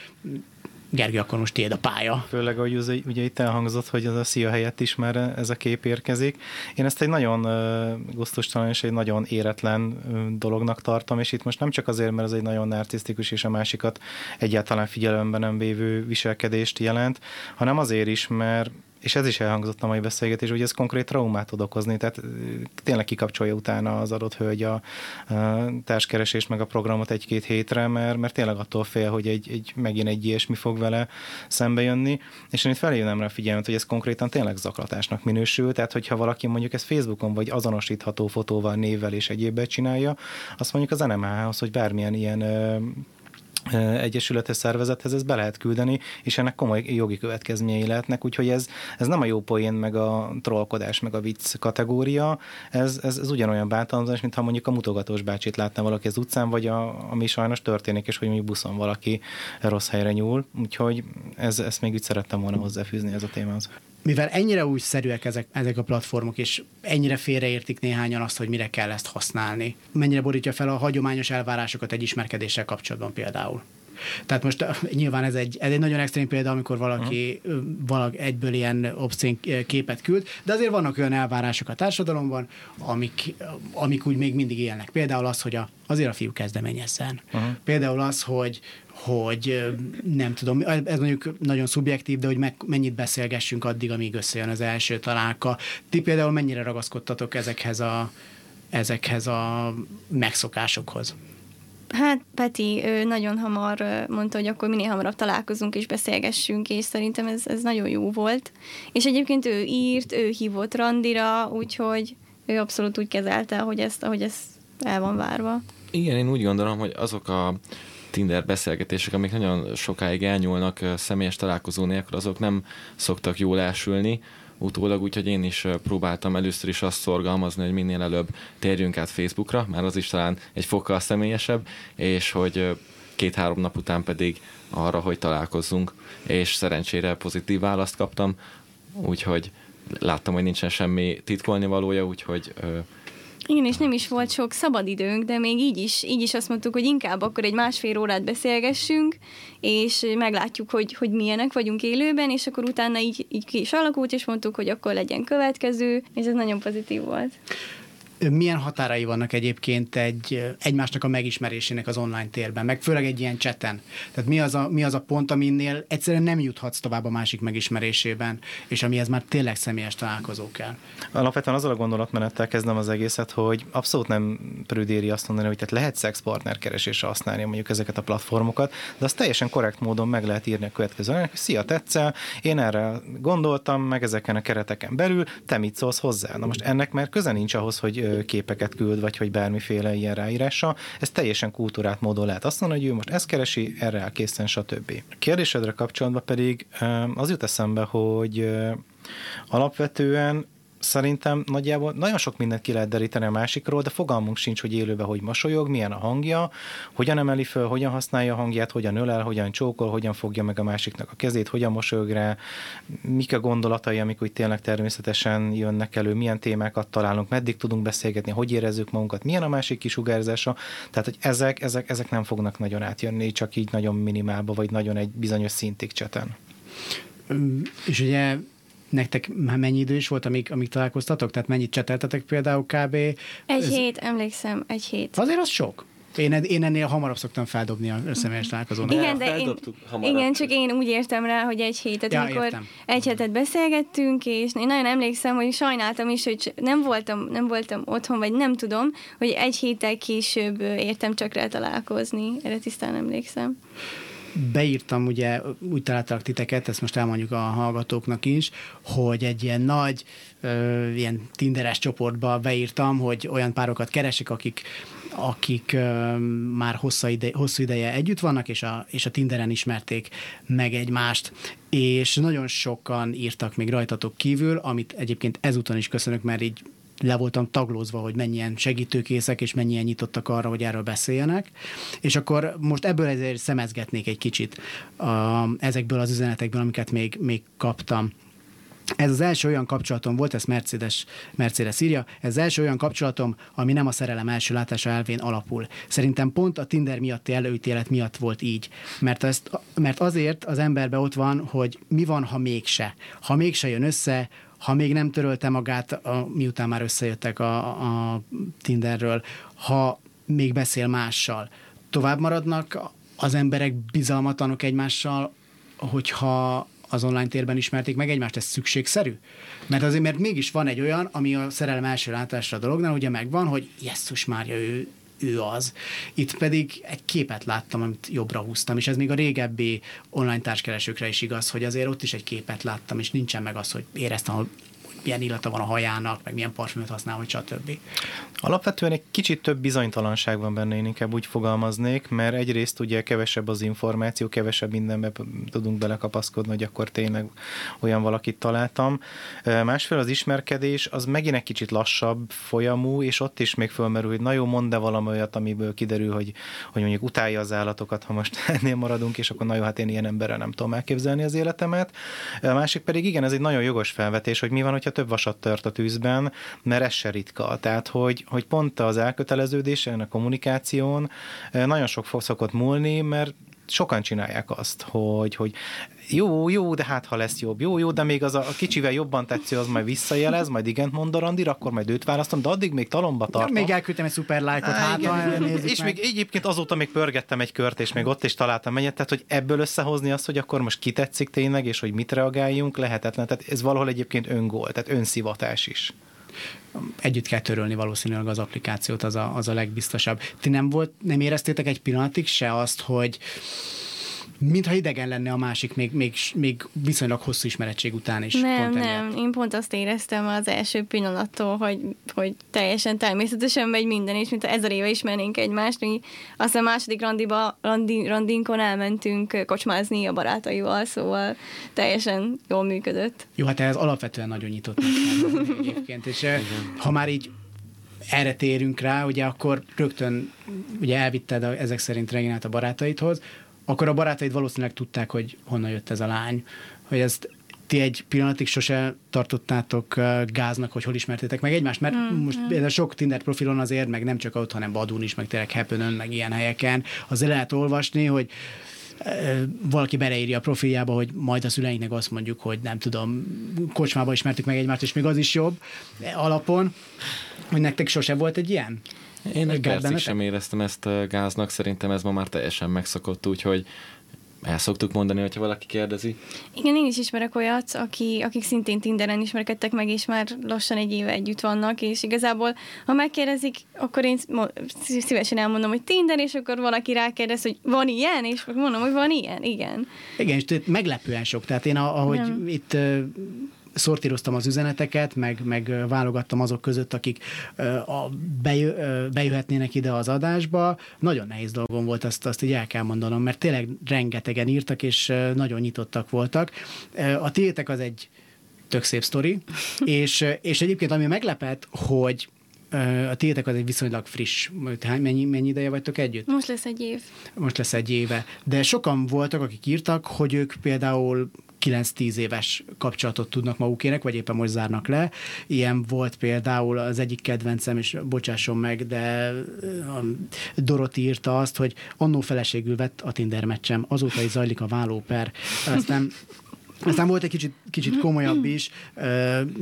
Gergő, akkor most tiéd a pálya. Főleg, ahogy ugye, ugye itt elhangzott, hogy az a szia helyett is már ez a kép érkezik. Én ezt egy nagyon uh, gusztustalan és egy nagyon éretlen dolognak tartom, és itt most nem csak azért, mert ez egy nagyon narcisztikus és a másikat egyáltalán figyelemben nem vévő viselkedést jelent, hanem azért is, mert és ez is elhangzott a mai beszélgetés, hogy ez konkrét traumát tud okozni, tehát tényleg kikapcsolja utána az adott hölgy a, a társkeresést meg a programot egy-két hétre, mert, mert tényleg attól fél, hogy egy, egy, megint egy ilyesmi fog vele szembe jönni, és én itt felhívnám rá a figyelmet, hogy ez konkrétan tényleg zaklatásnak minősül, tehát hogyha valaki mondjuk ezt Facebookon vagy azonosítható fotóval, névvel és egyébben csinálja, azt mondjuk az NMH-hoz, hogy bármilyen ilyen ö, egyesületes szervezethez ezt be lehet küldeni, és ennek komoly jogi következményei lehetnek, úgyhogy ez, ez nem a jó poén, meg a trollkodás, meg a vicc kategória, ez, ez, ez ugyanolyan bántalmazás, mint ha mondjuk a mutogatós bácsit látna valaki az utcán, vagy a, ami sajnos történik, és hogy mondjuk buszon valaki rossz helyre nyúl, úgyhogy ez, ezt még úgy szerettem volna hozzáfűzni ez a témához. Mivel ennyire újszerűek ezek, ezek a platformok, és ennyire félreértik néhányan azt, hogy mire kell ezt használni, mennyire borítja fel a hagyományos elvárásokat egy ismerkedéssel kapcsolatban például? Tehát most uh, nyilván ez egy, ez egy nagyon extrém példa, amikor valaki, uh. valaki egyből ilyen obszcén képet küld, de azért vannak olyan elvárások a társadalomban, amik, amik úgy még mindig élnek. Például az, hogy a, azért a fiú kezdeményezzen. Uh-huh. Például az, hogy hogy nem tudom, ez mondjuk nagyon szubjektív, de hogy meg, mennyit beszélgessünk addig, amíg összejön az első találka. Ti például mennyire ragaszkodtatok ezekhez a, ezekhez a megszokásokhoz? Hát Peti ő nagyon hamar mondta, hogy akkor minél hamarabb találkozunk és beszélgessünk, és szerintem ez, ez nagyon jó volt. És egyébként ő írt, ő hívott randira, úgyhogy ő abszolút úgy kezelte, hogy ezt, ahogy ez el van várva. Igen, én úgy gondolom, hogy azok a Tinder beszélgetések, amik nagyon sokáig elnyúlnak személyes találkozó nélkül, azok nem szoktak jól elsülni utólag, úgyhogy én is próbáltam először is azt szorgalmazni, hogy minél előbb térjünk át Facebookra, már az is talán egy fokkal személyesebb, és hogy két-három nap után pedig arra, hogy találkozzunk, és szerencsére pozitív választ kaptam, úgyhogy láttam, hogy nincsen semmi titkolni valója, úgyhogy Igen, és nem is volt sok szabadidőnk, de még így is, így is azt mondtuk, hogy inkább akkor egy másfél órát beszélgessünk, és meglátjuk, hogy, hogy milyenek vagyunk élőben, és akkor utána így, így ki is alakult, és mondtuk, hogy akkor legyen következő, és ez nagyon pozitív volt. Milyen határai vannak egyébként egy, egymásnak a megismerésének az online térben, meg főleg egy ilyen cseten? Tehát mi az, a, mi az a pont, aminél egyszerűen nem juthatsz tovább a másik megismerésében, és amihez már tényleg személyes találkozó kell? Alapvetően azzal a gondolatmenettel kezdem az egészet, hogy abszolút nem prüdéri azt mondani, hogy tehát lehet szexpartner keresésre használni mondjuk ezeket a platformokat, de azt teljesen korrekt módon meg lehet írni a következőnek, hogy szia, tetszel, én erre gondoltam, meg ezeken a kereteken belül, te mit szólsz hozzá? Na most ennek már köze nincs ahhoz, hogy képeket küld, vagy hogy bármiféle ilyen ráírása. Ez teljesen kultúrát módon lehet azt mondani, hogy ő most ezt keresi, erre elkészen, stb. A kérdésedre kapcsolatban pedig az jut eszembe, hogy alapvetően szerintem nagyjából nagyon sok mindent ki lehet deríteni a másikról, de fogalmunk sincs, hogy élőben hogy mosolyog, milyen a hangja, hogyan emeli föl, hogyan használja a hangját, hogyan ölel, hogyan csókol, hogyan fogja meg a másiknak a kezét, hogyan mosolyog rá, mik a gondolatai, amik úgy tényleg természetesen jönnek elő, milyen témákat találunk, meddig tudunk beszélgetni, hogy érezzük magunkat, milyen a másik kisugárzása. Tehát, hogy ezek, ezek, ezek nem fognak nagyon átjönni, csak így nagyon minimálba, vagy nagyon egy bizonyos szintig cseten. És ugye nektek mennyi idő is volt, amíg, amíg találkoztatok? Tehát mennyit cseteltetek például kb? Egy Ez... hét, emlékszem, egy hét. Azért az sok. Én, én ennél hamarabb szoktam feldobni a személyes találkozón. Igen, de én, igen, csak én úgy értem rá, hogy egy hétet, ja, amikor értem. egy hetet beszélgettünk, és én nagyon emlékszem, hogy sajnáltam is, hogy nem voltam, nem voltam otthon, vagy nem tudom, hogy egy héttel később értem csak rá találkozni. Erre tisztán emlékszem beírtam, ugye úgy találtak titeket, ezt most elmondjuk a hallgatóknak is, hogy egy ilyen nagy, ö, ilyen tinderes csoportba beírtam, hogy olyan párokat keresek, akik akik ö, már hosszú, ide, hosszú ideje együtt vannak, és a, és a Tinderen ismerték meg egymást, és nagyon sokan írtak még rajtatok kívül, amit egyébként ezúton is köszönök, mert így le voltam taglózva, hogy mennyien segítőkészek, és mennyien nyitottak arra, hogy erről beszéljenek. És akkor most ebből ezért szemezgetnék egy kicsit a, ezekből az üzenetekből, amiket még, még kaptam. Ez az első olyan kapcsolatom volt, ezt Mercedes, Mercedes írja, ez az első olyan kapcsolatom, ami nem a szerelem első látása elvén alapul. Szerintem pont a Tinder miatti előítélet miatt volt így. Mert, ezt, mert azért az emberbe ott van, hogy mi van, ha mégse. Ha mégse jön össze, ha még nem törölte magát, a, miután már összejöttek a, a Tinderről, ha még beszél mással, tovább maradnak az emberek bizalmatlanok egymással, hogyha az online térben ismerték meg egymást, ez szükségszerű? Mert azért, mert mégis van egy olyan, ami a szerelem első látásra a dolognál ugye megvan, hogy jesszus Mária, ő, ő az. Itt pedig egy képet láttam, amit jobbra húztam, és ez még a régebbi online társkeresőkre is igaz, hogy azért ott is egy képet láttam, és nincsen meg az, hogy éreztem, milyen illata van a hajának, meg milyen parfümöt használ, vagy stb. Alapvetően egy kicsit több bizonytalanság van benne, én inkább úgy fogalmaznék, mert egyrészt ugye kevesebb az információ, kevesebb mindenbe tudunk belekapaszkodni, hogy akkor tényleg olyan valakit találtam. Másfél az ismerkedés, az megint egy kicsit lassabb folyamú, és ott is még fölmerül, hogy na jó, mondd -e valami olyat, amiből kiderül, hogy, hogy mondjuk utálja az állatokat, ha most (laughs) ennél maradunk, és akkor na jó, hát én ilyen emberrel nem tudom elképzelni az életemet. A másik pedig igen, ez egy nagyon jogos felvetés, hogy mi van, hogyha több vasat tört a tűzben, mert ez se ritka. Tehát, hogy, hogy pont az elköteleződésen, a kommunikáción eh, nagyon sok fog szokott múlni, mert sokan csinálják azt, hogy, hogy jó, jó, de hát ha lesz jobb, jó, jó, de még az a, a kicsivel jobban tetsző, az majd visszajelez, majd igent mond a Randir, akkor majd őt választom, de addig még talomba tartom. Ja, még elküldtem egy szuper lájkot, hát És meg. még egyébként azóta még pörgettem egy kört, és még ott is találtam mennyit, tehát hogy ebből összehozni azt, hogy akkor most kitetszik tényleg, és hogy mit reagáljunk, lehetetlen. Tehát ez valahol egyébként öngól, tehát önszivatás is együtt kell törölni valószínűleg az applikációt, az a, az a legbiztosabb. Ti nem volt, nem éreztétek egy pillanatig se azt, hogy mintha idegen lenne a másik, még, még, még viszonylag hosszú ismerettség után is. Nem, pont nem, én pont azt éreztem az első pillanattól, hogy, hogy teljesen természetesen megy minden, és mint ezer éve ismernénk egymást, mi aztán a második randiba, randi, randinkon elmentünk kocsmázni a barátaival, szóval teljesen jól működött. Jó, hát ez alapvetően nagyon nyitott egyébként, és ha már így erre térünk rá, ugye akkor rögtön ugye elvitted a, ezek szerint Reginát a barátaidhoz, akkor a barátaid valószínűleg tudták, hogy honnan jött ez a lány, hogy ezt ti egy pillanatig sose tartottátok gáznak, hogy hol ismertétek meg egymást, mert mm, most mm. sok Tinder profilon azért, meg nem csak ott, hanem Badun is, meg tényleg happen meg ilyen helyeken, azért lehet olvasni, hogy valaki beleírja a profiljába, hogy majd a szüleinknek azt mondjuk, hogy nem tudom, kocsmába ismertük meg egymást, és még az is jobb alapon, hogy nektek sose volt egy ilyen? Én egy percig sem éreztem ezt gáznak, szerintem ez ma már teljesen megszokott, úgyhogy el szoktuk mondani, hogyha valaki kérdezi. Igen, én is ismerek olyat, aki, akik szintén Tinderen ismerkedtek meg, és már lassan egy éve együtt vannak, és igazából, ha megkérdezik, akkor én szívesen elmondom, hogy Tinder, és akkor valaki rákérdez, hogy van ilyen, és mondom, hogy van ilyen, igen. Igen, és meglepően sok. Tehát én, ahogy Nem. itt szortíroztam az üzeneteket, meg, meg válogattam azok között, akik a, bejö, bejöhetnének ide az adásba. Nagyon nehéz dolgom volt, azt, azt így el kell mondanom, mert tényleg rengetegen írtak, és nagyon nyitottak voltak. A tiétek az egy tök szép sztori, (laughs) és, és egyébként ami meglepett, hogy a tiétek az egy viszonylag friss. Mennyi, mennyi ideje vagytok együtt? Most lesz egy év. Most lesz egy éve. De sokan voltak, akik írtak, hogy ők például 9-10 éves kapcsolatot tudnak magukének, vagy éppen most zárnak le. Ilyen volt például az egyik kedvencem, és bocsásson meg, de Doroti írta azt, hogy annó feleségül vett a Tinder meccsem, azóta is zajlik a vállóper. Aztán aztán volt egy kicsit, kicsit komolyabb is.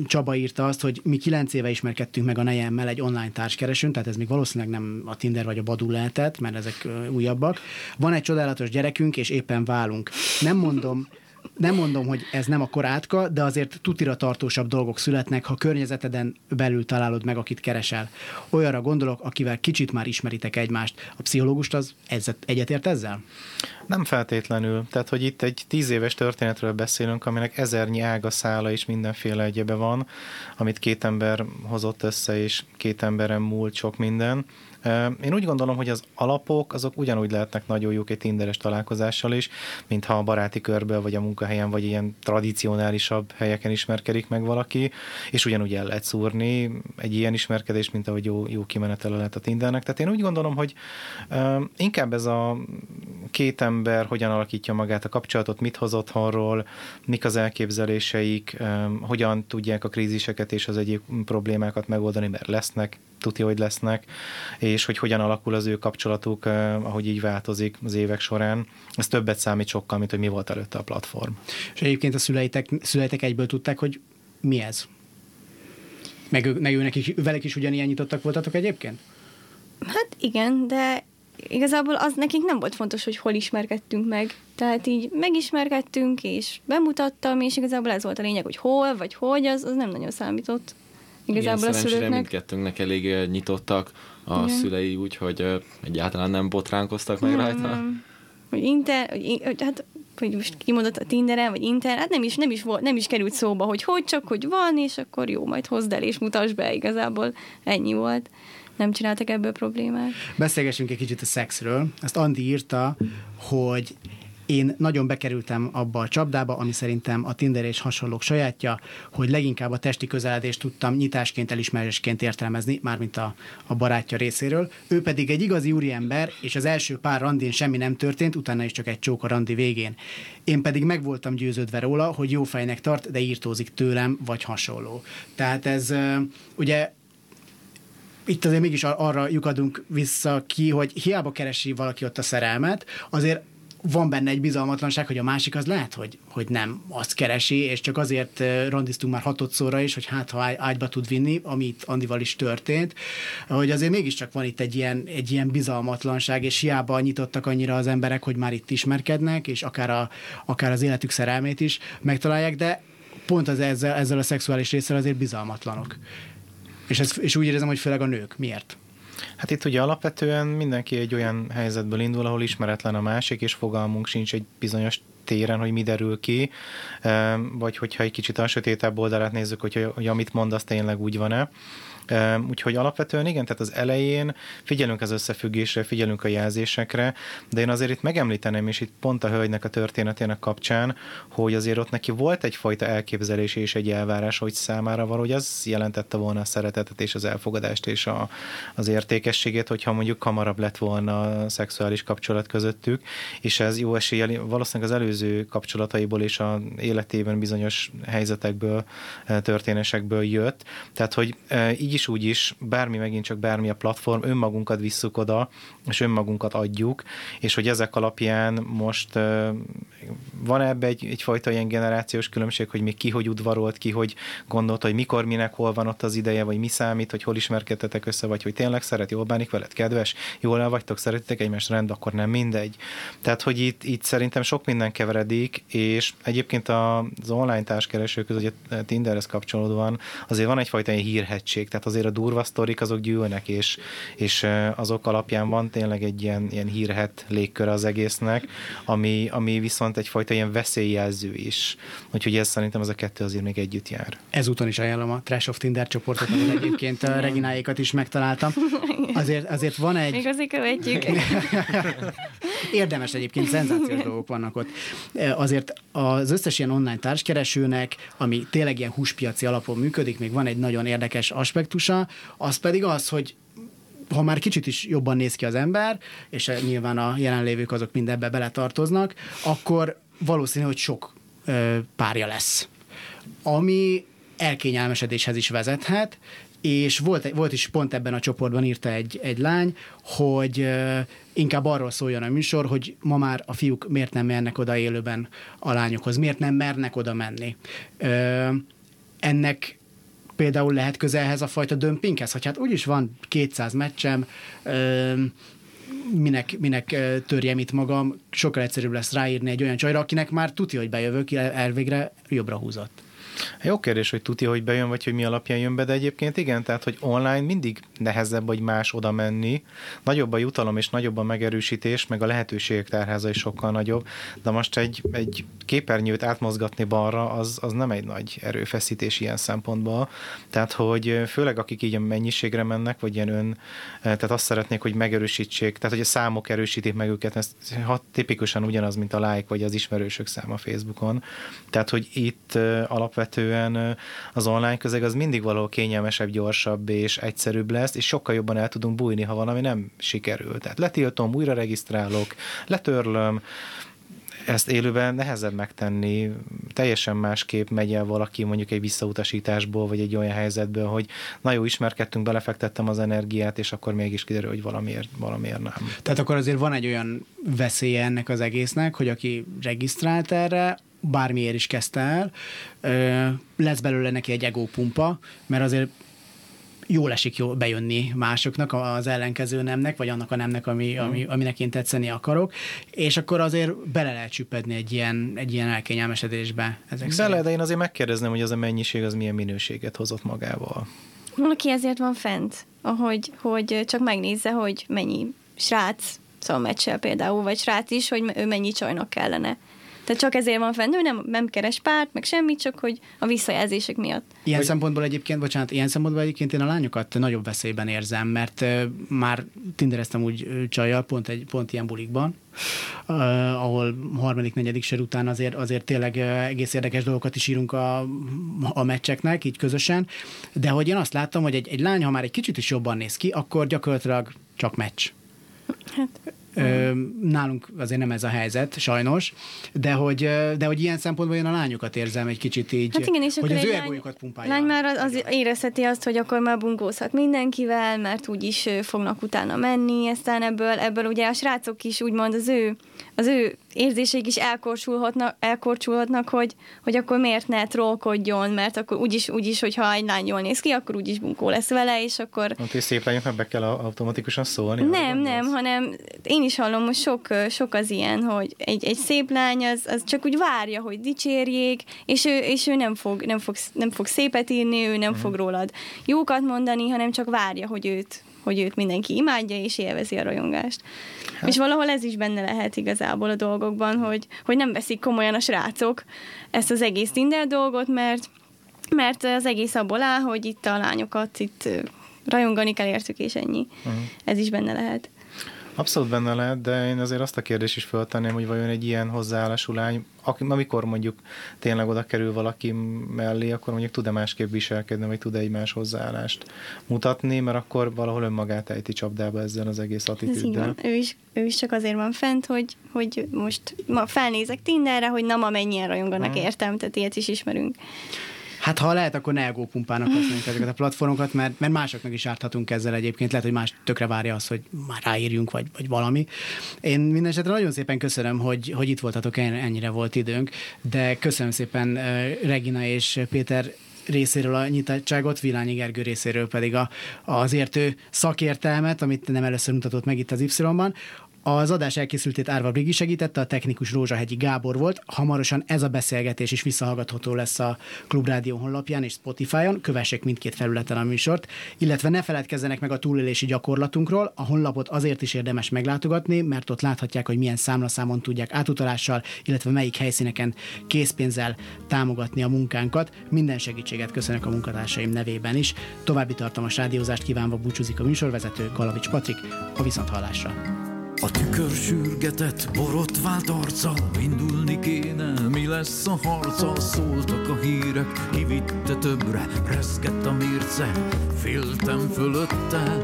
Csaba írta azt, hogy mi kilenc éve ismerkedtünk meg a nejemmel egy online társkeresőn, tehát ez még valószínűleg nem a Tinder vagy a Badu lehetett, mert ezek újabbak. Van egy csodálatos gyerekünk, és éppen válunk. Nem mondom, nem mondom, hogy ez nem a korátka, de azért tutira tartósabb dolgok születnek, ha környezeteden belül találod meg, akit keresel. Olyanra gondolok, akivel kicsit már ismeritek egymást. A pszichológust az egyetért ezzel? Nem feltétlenül. Tehát, hogy itt egy tíz éves történetről beszélünk, aminek ezernyi ága, szála és mindenféle egyebe van, amit két ember hozott össze, és két emberen múlt sok minden. Én úgy gondolom, hogy az alapok azok ugyanúgy lehetnek nagyon jók egy tinderes találkozással is, mint ha a baráti körből, vagy a munkahelyen, vagy ilyen tradicionálisabb helyeken ismerkedik meg valaki, és ugyanúgy el lehet szúrni egy ilyen ismerkedés, mint ahogy jó, jó kimenetele lehet a Tindernek. Tehát én úgy gondolom, hogy inkább ez a két ember hogyan alakítja magát a kapcsolatot, mit hoz otthonról, mik az elképzeléseik, hogyan tudják a kríziseket és az egyéb problémákat megoldani, mert lesznek, tudja, hogy lesznek, és hogy hogyan alakul az ő kapcsolatuk, ahogy így változik az évek során. Ez többet számít sokkal, mint hogy mi volt előtte a platform. És egyébként a szüleitek, szüleitek egyből tudták, hogy mi ez? Meg, ő, meg őnek is, velek is ugyanilyen nyitottak voltatok egyébként? Hát igen, de igazából az nekünk nem volt fontos, hogy hol ismerkedtünk meg. Tehát így megismerkedtünk, és bemutattam, és igazából ez volt a lényeg, hogy hol, vagy hogy, az, az nem nagyon számított. Igazából Igen, a szülőknek. mindkettőnknek elég nyitottak a Igen. szülei, úgyhogy egyáltalán nem botránkoztak meg nem, rajta. Nem. Hogy inter, hogy, hát hogy most kimondott a Tinderen, vagy Inter, hát nem is, nem, is volt, nem is került szóba, hogy hogy csak, hogy van, és akkor jó, majd hozd el és mutasd be, igazából ennyi volt nem csináltak ebből problémát. Beszélgessünk egy kicsit a szexről. Ezt Andi írta, hogy én nagyon bekerültem abba a csapdába, ami szerintem a Tinder és hasonlók sajátja, hogy leginkább a testi közeledést tudtam nyitásként, elismerésként értelmezni, mármint a, a barátja részéről. Ő pedig egy igazi úriember, és az első pár randin semmi nem történt, utána is csak egy csók a randi végén. Én pedig meg voltam győződve róla, hogy jó fejnek tart, de írtózik tőlem, vagy hasonló. Tehát ez ugye itt azért mégis arra lyukadunk vissza ki, hogy hiába keresi valaki ott a szerelmet, azért van benne egy bizalmatlanság, hogy a másik az lehet, hogy, hogy nem azt keresi, és csak azért randiztunk már hatodszorra is, hogy hát ha ágyba tud vinni, amit Andival is történt, hogy azért mégiscsak van itt egy ilyen, egy ilyen bizalmatlanság, és hiába nyitottak annyira az emberek, hogy már itt ismerkednek, és akár, a, akár az életük szerelmét is megtalálják, de pont az ezzel, ezzel a szexuális részsel azért bizalmatlanok. És, ez, és úgy érzem, hogy főleg a nők. Miért? Hát itt ugye alapvetően mindenki egy olyan helyzetből indul, ahol ismeretlen a másik, és fogalmunk sincs egy bizonyos téren, hogy mi derül ki, vagy hogyha egy kicsit a sötétebb oldalát nézzük, hogy, hogy amit mond, az tényleg úgy van-e. Úgyhogy alapvetően igen, tehát az elején figyelünk az összefüggésre, figyelünk a jelzésekre, de én azért itt megemlíteném, és itt pont a hölgynek a történetének kapcsán, hogy azért ott neki volt egyfajta elképzelés és egy elvárás, hogy számára valahogy az jelentette volna a szeretetet és az elfogadást és a, az értékességét, hogyha mondjuk hamarabb lett volna a szexuális kapcsolat közöttük, és ez jó eséllyel valószínűleg az előző kapcsolataiból és a életében bizonyos helyzetekből, történésekből jött. Tehát, hogy így is úgy is, bármi megint csak bármi a platform, önmagunkat visszük oda, és önmagunkat adjuk, és hogy ezek alapján most van ebbe egy, egyfajta ilyen generációs különbség, hogy még ki hogy udvarolt, ki hogy gondolta, hogy mikor, minek, hol van ott az ideje, vagy mi számít, hogy hol ismerkedtetek össze, vagy hogy tényleg szeret, jól bánik veled, kedves, jól el vagytok, szeretitek egymást, rend, akkor nem mindegy. Tehát, hogy itt, itt szerintem sok minden összekeveredik, és egyébként az online társkereső között, ugye Tinderhez kapcsolódóan azért van egyfajta ilyen hírhetség, tehát azért a durva sztorik azok gyűlnek, és, és azok alapján van tényleg egy ilyen, ilyen hírhet légkör az egésznek, ami, ami viszont egyfajta ilyen veszélyjelző is. Úgyhogy ez szerintem ez a kettő azért még együtt jár. Ezúton is ajánlom a Trash of Tinder csoportot, ahol egyébként a Regináékat is megtaláltam. Azért, azért van egy... Még azért követjük. (laughs) Érdemes egyébként, szenzációs dolgok vannak ott. Azért az összes ilyen online társkeresőnek, ami tényleg ilyen húspiaci alapon működik, még van egy nagyon érdekes aspektusa, az pedig az, hogy ha már kicsit is jobban néz ki az ember, és nyilván a jelenlévők azok mindebbe beletartoznak, akkor valószínű, hogy sok ö, párja lesz. Ami elkényelmesedéshez is vezethet, és volt, volt is pont ebben a csoportban írta egy, egy lány, hogy inkább arról szóljon a műsor, hogy ma már a fiúk miért nem mernek oda élőben a lányokhoz, miért nem mernek oda menni. Ennek például lehet közelhez a fajta dömpinghez, hogy hát úgyis van 200 meccsem, minek, minek törjem itt magam, sokkal egyszerűbb lesz ráírni egy olyan csajra, akinek már tudja, hogy bejövök, elvégre jobbra húzott. Jó kérdés, hogy tudja, hogy bejön, vagy hogy mi alapján jön be, de egyébként igen, tehát, hogy online mindig nehezebb, vagy más oda menni. Nagyobb a jutalom és nagyobb a megerősítés, meg a lehetőségek tárháza is sokkal nagyobb, de most egy, egy képernyőt átmozgatni balra, az, az nem egy nagy erőfeszítés ilyen szempontból. Tehát, hogy főleg akik így a mennyiségre mennek, vagy ilyen ön, tehát azt szeretnék, hogy megerősítsék, tehát, hogy a számok erősítik meg őket, ez tipikusan ugyanaz, mint a like, vagy az ismerősök száma Facebookon. Tehát, hogy itt alapvetően alapvetően az online közeg az mindig valahol kényelmesebb, gyorsabb és egyszerűbb lesz, és sokkal jobban el tudunk bújni, ha valami nem sikerül. Tehát letiltom, újra regisztrálok, letörlöm, ezt élőben nehezebb megtenni, teljesen másképp megy el valaki mondjuk egy visszautasításból, vagy egy olyan helyzetből, hogy na jó, ismerkedtünk, belefektettem az energiát, és akkor mégis kiderül, hogy valamiért, valamiért nem. Tehát akkor azért van egy olyan veszélye ennek az egésznek, hogy aki regisztrált erre, bármiért is kezdte el, lesz belőle neki egy egópumpa, mert azért jól esik jól bejönni másoknak, az ellenkező nemnek, vagy annak a nemnek, ami, ami, mhm. aminek én tetszeni akarok, és akkor azért bele lehet csüppedni egy ilyen, egy ilyen elkényelmesedésbe. Ezek bele, de én azért megkérdezném, hogy az a mennyiség az milyen minőséget hozott magával. Valaki ezért van fent, ahogy, hogy csak megnézze, hogy mennyi srác szóval meccsel például, vagy srác is, hogy ő mennyi csajnak kellene. Tehát csak ezért van fenn, ő nem, nem keres párt, meg semmit, csak hogy a visszajelzések miatt. Ilyen hogy... szempontból egyébként, bocsánat, ilyen szempontból egyébként én a lányokat nagyobb veszélyben érzem, mert uh, már tindereztem úgy uh, csajjal, pont, egy, pont ilyen bulikban, uh, ahol harmadik, negyedik sor után azért, azért tényleg uh, egész érdekes dolgokat is írunk a, a meccseknek, így közösen, de hogy én azt láttam, hogy egy, egy lány, ha már egy kicsit is jobban néz ki, akkor gyakorlatilag csak meccs. Hát Nálunk azért nem ez a helyzet, sajnos, de hogy, de hogy ilyen szempontból én a lányokat érzem egy kicsit így, hát igen, és hogy az ő egójukat pumpálja. Lány már az, az érezheti azt, hogy akkor már bungózhat mindenkivel, mert úgyis fognak utána menni, aztán ebből, ebből ugye a srácok is úgymond az ő, az ő érzéseik is elkorsulhatnak, elkorcsulhatnak hogy, hogy akkor miért ne trollkodjon, mert akkor úgyis, úgyis, hogyha egy lány jól néz ki, akkor úgyis bunkó lesz vele, és akkor... Hát, hogy szép lányoknak be kell automatikusan szólni? Nem, nem, hanem én is hallom, hogy sok, sok az ilyen, hogy egy, egy szép lány az, az csak úgy várja, hogy dicsérjék, és ő, és ő nem, fog, nem, fog, nem fog szépet írni, ő nem uh-huh. fog rólad jókat mondani, hanem csak várja, hogy őt, hogy őt mindenki imádja, és élvezi a rajongást. Hát. És valahol ez is benne lehet igazából a dolgokban, hogy, hogy nem veszik komolyan a srácok ezt az egész Tinder dolgot, mert mert az egész abból áll, hogy itt a lányokat itt rajongani kell értük, és ennyi. Uh-huh. Ez is benne lehet. Abszolút benne lehet, de én azért azt a kérdést is föltenném, hogy vajon egy ilyen hozzáállású lány, amikor mondjuk tényleg oda kerül valaki mellé, akkor mondjuk tud-e másképp viselkedni, vagy tud-e egy más hozzáállást mutatni, mert akkor valahol önmagát ejti csapdába ezzel az egész attitűddel. Ő is, ő is csak azért van fent, hogy, hogy most ma felnézek Tinderre, hogy na ma mennyien rajonganak hmm. értem, tehát ilyet is ismerünk. Hát ha lehet, akkor ne pumpának használjuk ezeket a platformokat, mert, mert másoknak is árthatunk ezzel egyébként. Lehet, hogy más tökre várja azt, hogy már ráírjunk, vagy, vagy valami. Én minden esetre nagyon szépen köszönöm, hogy, hogy itt voltatok, ennyire volt időnk, de köszönöm szépen Regina és Péter részéről a nyitottságot, Vilányi Gergő részéről pedig a, az értő szakértelmet, amit nem először mutatott meg itt az Y-ban Az adás elkészültét Árva Brigi segítette, a technikus Rózsahegyi Gábor volt. Hamarosan ez a beszélgetés is visszahallgatható lesz a Klubrádió honlapján és Spotify-on. Kövessék mindkét felületen a műsort, illetve ne feledkezzenek meg a túlélési gyakorlatunkról. A honlapot azért is érdemes meglátogatni, mert ott láthatják, hogy milyen számlaszámon tudják átutalással, illetve melyik helyszíneken készpénzzel támogatni a munkánkat. Minden segítséget köszönök a munkatársaim nevében is. További tartalmas rádiózást kívánva búcsúzik a műsorvezető Galavics Patrik a viszonthallásra. A tükör sürgetett, borotvált arca, indulni kéne, mi lesz a harca, szóltak a hírek, kivitte többre, rezgett a mérce, féltem fölötte.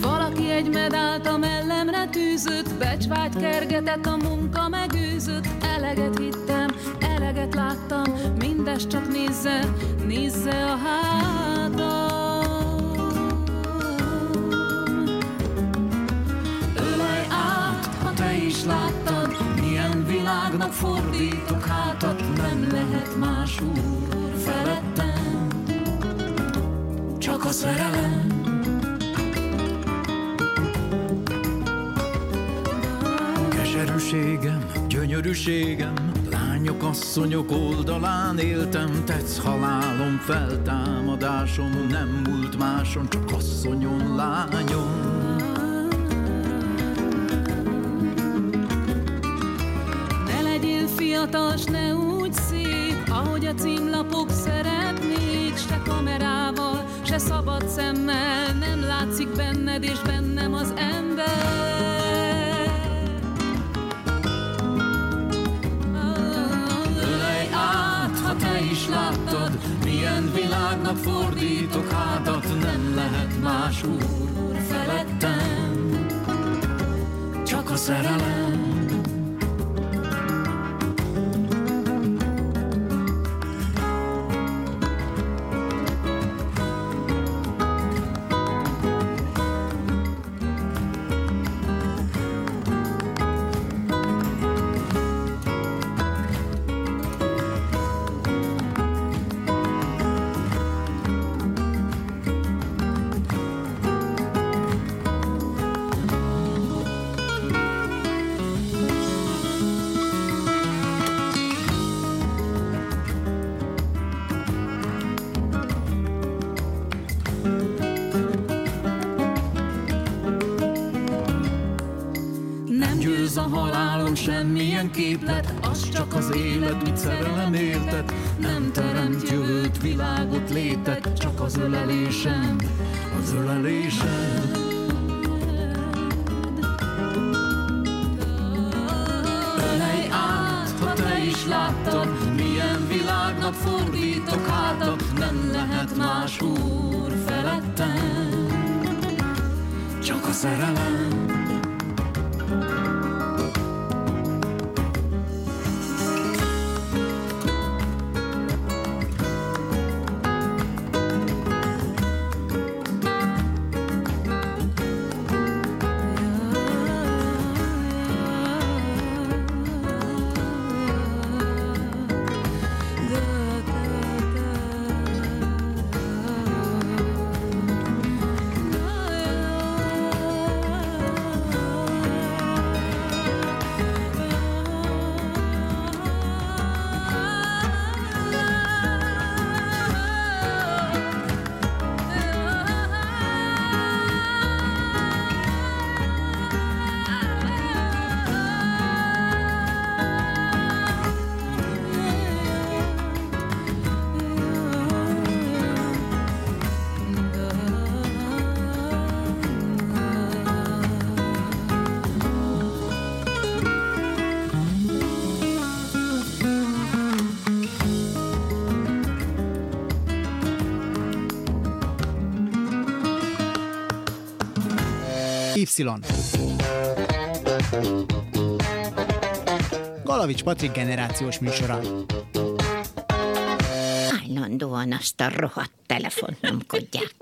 Valaki egy medált a mellemre tűzött, becsvágy kergetett, a munka megőzött, eleget hittem, eleget láttam, mindes csak nézze, nézze a hátam. Világnak fordítok hátat, nem lehet más úr felettem, csak a szerelem. Keserűségem, gyönyörűségem, lányok, asszonyok oldalán éltem, tetsz halálom, feltámadásom, nem múlt máson, csak asszonyon, lányom. Legyél fiatal, s ne úgy szép, ahogy a címlapok szeretnék, se kamerával, se szabad szemmel, nem látszik benned és bennem az ember. Ölej át, ha te is láttad, milyen világnak fordítok hátat, nem lehet más úr felettem, csak a szerelem. Semmilyen képlet, az csak az élet, mit szerelem érted. Nem teremt jövőt, világot, létet, csak az ölelésem, az ölelésem. Is láttad, milyen világnak fordítok hátat, nem lehet más úr felettem, csak a szerelem. Galavics Patrik generációs műsora. Állandóan azt a rohadt telefont nyomkodják.